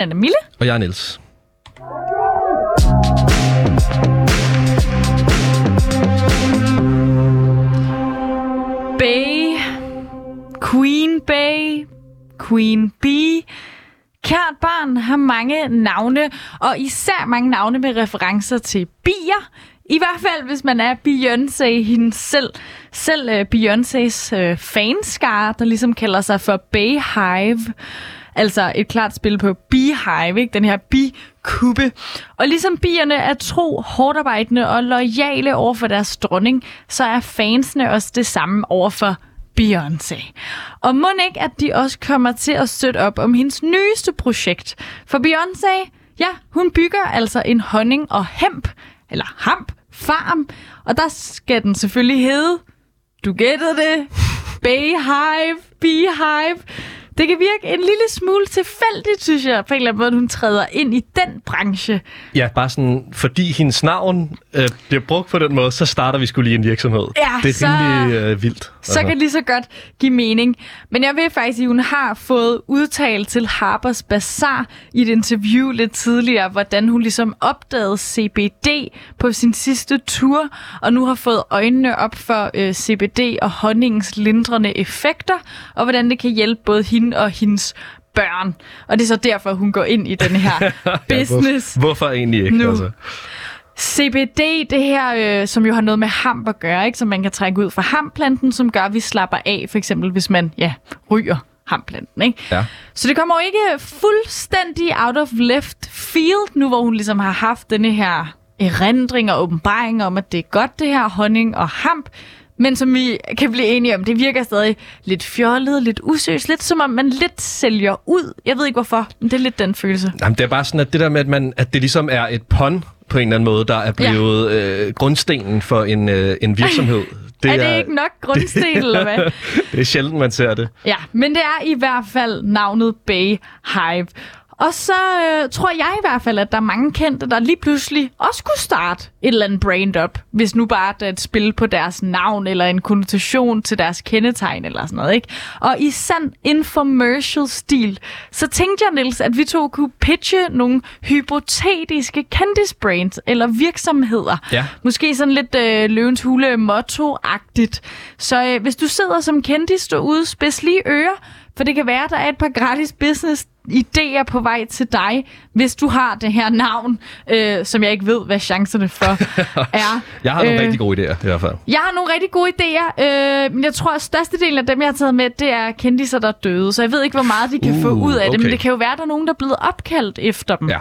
Anna Mille. Og jeg er Niels. Bay. Queen Bay. Queen Bee. Kært barn har mange navne, og især mange navne med referencer til bier. I hvert fald, hvis man er Beyoncé, hende selv, selv uh, Beyoncés uh, fanskare, der ligesom kalder sig for Bayhive. Altså et klart spil på Beehive, ikke? den her bikubbe. Og ligesom bierne er tro, hårdarbejdende og lojale over for deres dronning, så er fansene også det samme over for Beyoncé. Og må ikke, at de også kommer til at støtte op om hendes nyeste projekt. For Beyoncé, ja, hun bygger altså en honning- og hemp, eller hamp, farm. Og der skal den selvfølgelig hedde, du gættede det, Bayhive, Beehive. Det kan virke en lille smule tilfældigt, synes jeg, på en eller anden måde, hun træder ind i den branche. Ja, bare sådan, fordi hendes navn øh, bliver brugt på den måde, så starter vi skulle lige en virksomhed. Ja, det er så- rimelig øh, vildt. Så kan det lige så godt give mening. Men jeg ved faktisk, at hun har fået udtalt til Harper's Bazaar i et interview lidt tidligere, hvordan hun ligesom opdagede CBD på sin sidste tur, og nu har fået øjnene op for øh, CBD og honningens lindrende effekter, og hvordan det kan hjælpe både hende og hendes børn. Og det er så derfor, hun går ind i den her business. Hvor, hvorfor egentlig ikke? Nu. Altså? CBD, det her, øh, som jo har noget med hamp at gøre, ikke? som man kan trække ud fra hamplanten, som gør, at vi slapper af, for eksempel hvis man ja, ryger hamplanten. Ikke? Ja. Så det kommer jo ikke fuldstændig out of left field, nu hvor hun ligesom har haft denne her erindring og åbenbaring om, at det er godt det her honning og hamp, men som vi kan blive enige om, det virker stadig lidt fjollet, lidt usøs, lidt som om man lidt sælger ud. Jeg ved ikke hvorfor, men det er lidt den følelse. Jamen, det er bare sådan, at det der med, at, man, at det ligesom er et pun på en eller anden måde, der er blevet ja. øh, grundstenen for en, øh, en virksomhed. Det er det ikke nok grundsten, eller hvad? det er sjældent, man ser det. Ja, men det er i hvert fald navnet Bay Hive. Og så øh, tror jeg i hvert fald, at der er mange kendte, der lige pludselig også kunne starte et eller andet brand up, hvis nu bare det er et spil på deres navn, eller en konnotation til deres kendetegn, eller sådan noget, ikke? Og i sand infomercial-stil, så tænkte jeg, Niels, at vi to kunne pitche nogle hypotetiske kendisbrands, eller virksomheder. Ja. Måske sådan lidt øh, løvens hule motto-agtigt. Så øh, hvis du sidder som kendis derude, spids lige ører, for det kan være, der er et par gratis business idéer på vej til dig, hvis du har det her navn, øh, som jeg ikke ved, hvad chancerne for er. Jeg har nogle øh, rigtig gode idéer, i hvert fald. Jeg har nogle rigtig gode idéer, øh, men jeg tror, at størstedelen af dem, jeg har taget med, det er kendiser, der er døde. Så jeg ved ikke, hvor meget de kan uh, få ud af det, okay. men det kan jo være, at der er nogen, der er blevet opkaldt efter dem. Ja.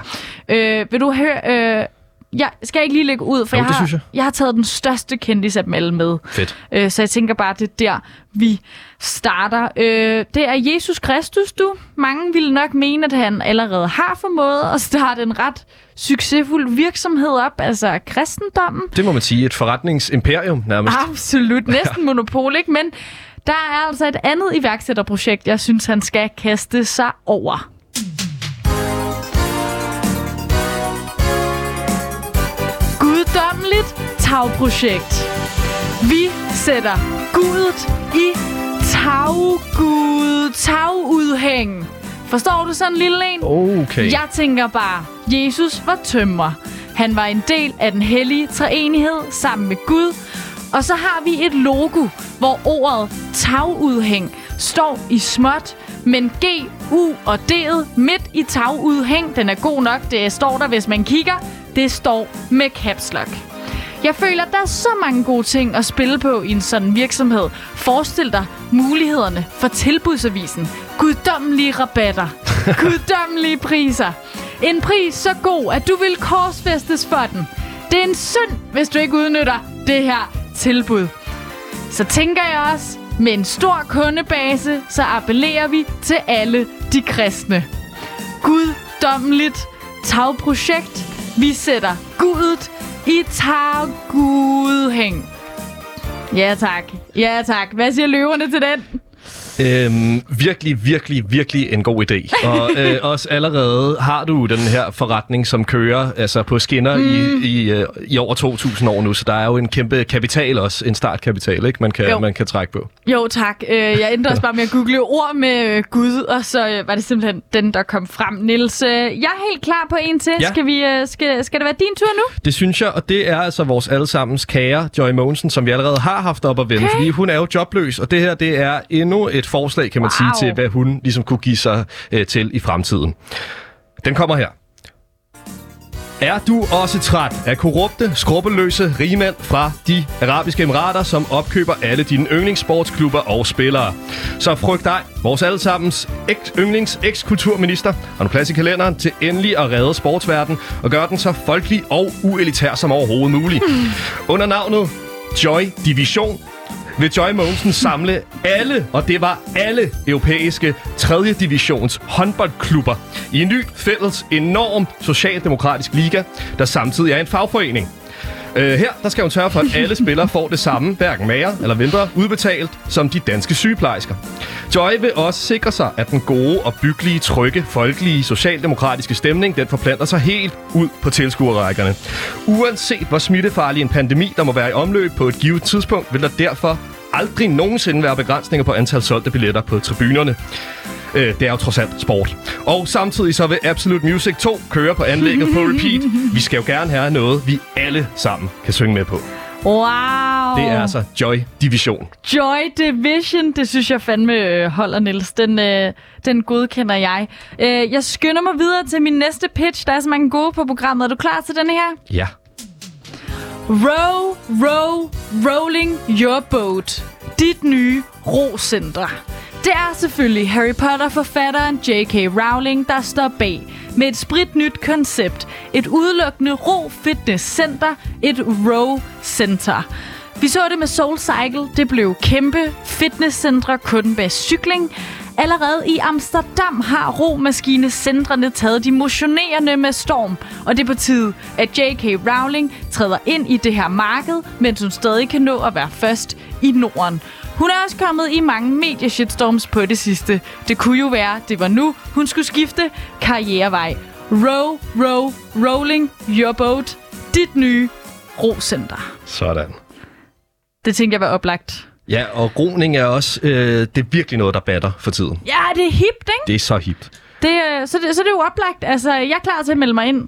Øh, vil du høre... Øh, jeg skal ikke lige lægge ud, for Jo, jeg, har, jeg. jeg har taget den største kendis af dem alle med. Fedt. Øh, så jeg tænker bare, det er der, vi starter. Øh, det er Jesus Kristus, du. Mange ville nok mene, at han allerede har formået at starte en ret succesfuld virksomhed op, altså kristendommen. Det må man sige. Et forretningsimperium nærmest. Absolut, næsten monopol, ikke? Men der er altså et andet iværksætterprojekt, jeg synes, han skal kaste sig over. Guddommeligt tagprojekt. Vi sætter gudet i taggud, tagudhæng. Forstår du sådan en lille en? Okay. Jeg tænker bare, Jesus var tømrer. Han var en del af den hellige treenighed sammen med Gud. Og så har vi et logo, hvor ordet tagudhæng står i småt, men G, U og D'et midt i tagudhæng, den er god nok, det står der, hvis man kigger, det står med caps lock. Jeg føler, at der er så mange gode ting at spille på i en sådan virksomhed. Forestil dig mulighederne for tilbudsavisen. Guddommelige rabatter. Guddommelige priser. En pris så god, at du vil korsfæstes for den. Det er en synd, hvis du ikke udnytter det her tilbud. Så tænker jeg også, med en stor kundebase, så appellerer vi til alle de kristne. Guddommeligt tagprojekt. Vi sætter gudet i taggudhæng. Ja tak. Ja tak. Hvad siger løverne til den? Øhm, virkelig, virkelig, virkelig en god idé. Og øh, også allerede har du den her forretning, som kører altså på skinner mm. i, i, øh, i over 2.000 år nu, så der er jo en kæmpe kapital også, en startkapital, ikke? Man kan, man kan trække på. Jo, tak. Øh, jeg endte også bare med at google ord med øh, Gud, og så var det simpelthen den, der kom frem. Nils, jeg er helt klar på en til. Ja. Skal, vi, skal, skal det være din tur nu? Det synes jeg, og det er altså vores allesammens kære Joy Mogensen, som vi allerede har haft op at vende, okay. fordi hun er jo jobløs, og det her, det er endnu et forslag, kan man wow. sige, til hvad hun ligesom kunne give sig øh, til i fremtiden. Den kommer her. Er du også træt af korrupte, skrubbeløse rigmænd fra de arabiske emirater, som opkøber alle dine yndlingssportsklubber og spillere? Så frygt dig, vores allesammens yndlings eks-kulturminister, har nu plads i kalenderen til endelig at redde sportsverden og gøre den så folkelig og uelitær som overhovedet muligt. Mm. Under navnet Joy Division vil Joy Mogensen samle alle, og det var alle europæiske 3. divisions håndboldklubber i en ny fælles enorm socialdemokratisk liga, der samtidig er en fagforening. Øh, her der skal hun sørge for, at alle spillere får det samme, hverken mere eller mindre, udbetalt som de danske sygeplejersker. Joy vil også sikre sig, at den gode og byggelige, trygge, folkelige, socialdemokratiske stemning, den forplanter sig helt ud på tilskuerrækkerne. Uanset hvor smittefarlig en pandemi, der må være i omløb på et givet tidspunkt, vil der derfor aldrig nogensinde være begrænsninger på antal solgte billetter på tribunerne. Øh, det er jo trods alt sport. Og samtidig så vil Absolute Music 2 køre på anlægget på repeat. Vi skal jo gerne have noget, vi alle sammen kan synge med på. Wow! Det er altså Joy Division. Joy Division, det synes jeg fandme øh, holder, Niels. Den, øh, den godkender jeg. Øh, jeg skynder mig videre til min næste pitch. Der er så mange gode på programmet. Er du klar til den her? Ja. Row, row, rolling your boat. Dit nye rocenter. Det er selvfølgelig Harry Potter-forfatteren J.K. Rowling, der står bag med et spritnyt koncept. Et udelukkende ro fitness center. Et row center. Vi så det med Soul Cycle. Det blev kæmpe fitnesscentre kun bag cykling. Allerede i Amsterdam har romaskinecentrene taget de motionerende med storm, og det er på tide, at J.K. Rowling træder ind i det her marked, mens hun stadig kan nå at være først i Norden. Hun er også kommet i mange medieshitstorms på det sidste. Det kunne jo være, det var nu, hun skulle skifte karrierevej. Row, row, rolling your boat. Dit nye rocenter. Sådan. Det tænkte jeg var oplagt. Ja, og groning er også, øh, det er virkelig noget, der batter for tiden. Ja, det er hipt, ikke? Det er så hipt. Det, øh, så, det, så det er jo oplagt. Altså, jeg er klar til at melde mig ind.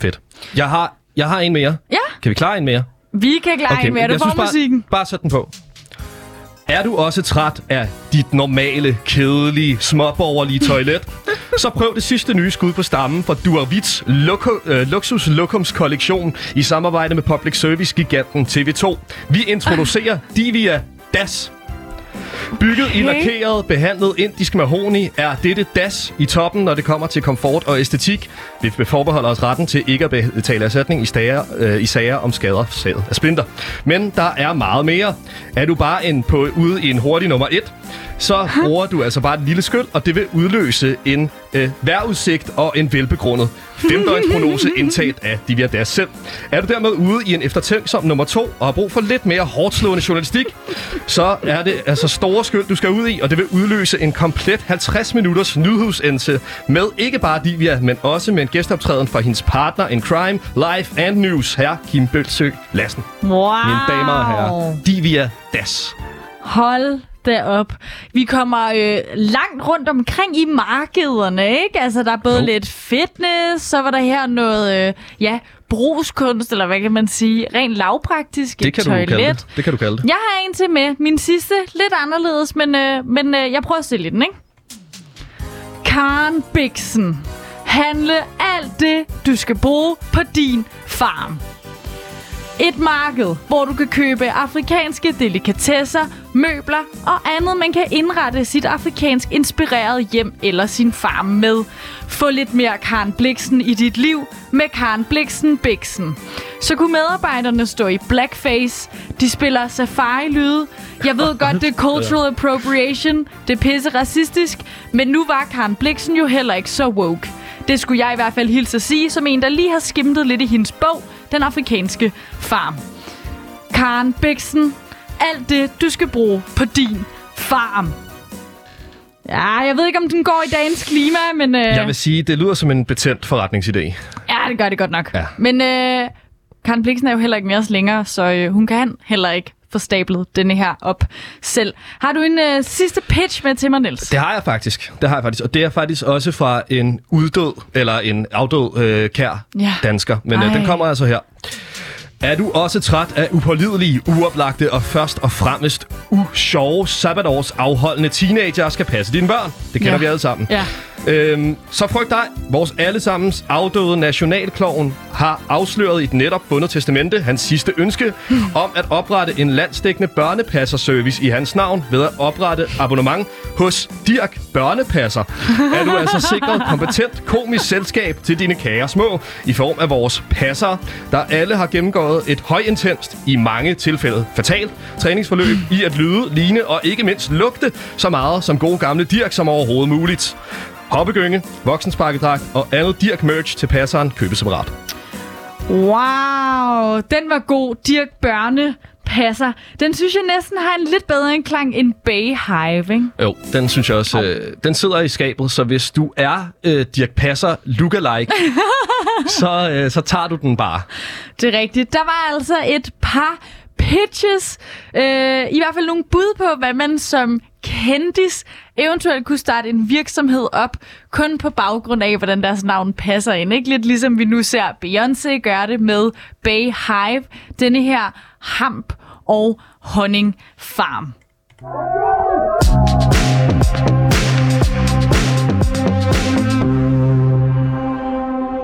Fedt. Jeg har, jeg har en mere. Ja. Kan vi klare en mere? Vi kan klare okay, en mere. Du får musikken. Bare, bare sæt den på. Er du også træt af dit normale, kedelige, småborgerlige toilet? Så prøv det sidste nye skud på stammen fra Duavits loko, øh, Luxus Lokums kollektion i samarbejde med public service-giganten TV2. Vi introducerer Divia Das Bygget okay. i lakeret, behandlet indisk mahoni, er dette das i toppen, når det kommer til komfort og æstetik. Vi forbeholder os retten til ikke at betale erstatning i, stager, øh, i sager om skader af splinter. Men der er meget mere. Er du bare en på, ude i en hurtig nummer 1, så bruger du altså bare et lille skyld, og det vil udløse en øh, vejrudsigt og en velbegrundet femdøgnsprognose indtaget af Divya Das selv. Er du dermed ude i en eftertænksom nummer to og har brug for lidt mere hårdt slående journalistik, så er det altså store skyld, du skal ud i, og det vil udløse en komplet 50 minutters nyhedsendelse med ikke bare Divya, men også med en gæsteoptræden fra hendes partner in crime, live and news, her Kim Bølsø Lassen. Wow. Mine damer og herrer, Divya Das. Hold derop. Vi kommer øh, langt rundt omkring i markederne, ikke? Altså, der er både jo. lidt fitness, så var der her noget, øh, ja, brugskunst, eller hvad kan man sige, rent lavpraktisk, det kan toilet. Du kalde det. det kan du kalde det. Jeg har en til med. Min sidste, lidt anderledes, men, øh, men øh, jeg prøver at stille den, ikke? Karen Bixen. Handle alt det, du skal bruge på din farm. Et marked, hvor du kan købe afrikanske delikatesser, møbler og andet, man kan indrette sit afrikansk inspireret hjem eller sin farm med. Få lidt mere Karen Bliksen i dit liv med Karen Bliksen Bixen. Så kunne medarbejderne stå i blackface, de spiller safari-lyde. Jeg ved godt, det er cultural appropriation, det er pisse racistisk, men nu var Karen Bliksen jo heller ikke så woke. Det skulle jeg i hvert fald hilse at sige, som en, der lige har skimtet lidt i hendes bog, Den Afrikanske Farm. Karen Bixen, alt det, du skal bruge på din farm. Ja, jeg ved ikke, om den går i dagens klima, men... Øh... Jeg vil sige, det lyder som en betændt forretningsidé. Ja, det gør det godt nok. Ja. Men øh, Karen Bliksen er jo heller ikke med os længere, så øh, hun kan heller ikke få stablet denne her op selv. Har du en øh, sidste pitch med til mig, Niels? Det har jeg faktisk. Det har jeg faktisk. Og det er faktisk også fra en uddød, eller en afdød øh, kær Ja. dansker. Men øh, den kommer altså her. Er du også træt af upålidelige, uoplagte og først og fremmest usjove sabbatårs afholdende teenager skal passe dine børn? Det kender Ja. vi alle sammen. Ja. Øhm, så frygt dig. Vores allesammens afdøde nationalkloven har afsløret i et netop bundet testamente hans sidste ønske om at oprette en landsdækkende børnepasserservice i hans navn ved at oprette abonnement hos Dirk Børnepasser. Er du altså sikret kompetent komisk selskab til dine kære små i form af vores passere, der alle har gennemgået et højintenst, i mange tilfælde fatalt, træningsforløb i at lyde, ligne og ikke mindst lugte så meget som gode gamle Dirk som overhovedet muligt. Hoppegynge, voksensparkedragt og andet Dirk merch til passeren købes separat. Wow, den var god. Dirk Børne passer. Den synes jeg næsten har en lidt bedre en klang end Bayhive, ikke? Jo, den synes jeg også, øh, den sidder i skabet, så hvis du er øh, Dirk Passer lookalike, så, øh, så tager du den bare. Det er rigtigt. Der var altså et par pitches. Øh, I hvert fald nogle bud på, hvad man som kendis eventuelt kunne starte en virksomhed op, kun på baggrund af, hvordan deres navn passer ind. Ikke lidt ligesom vi nu ser Beyoncé gøre det med Bay Hive, denne her hamp og honning farm.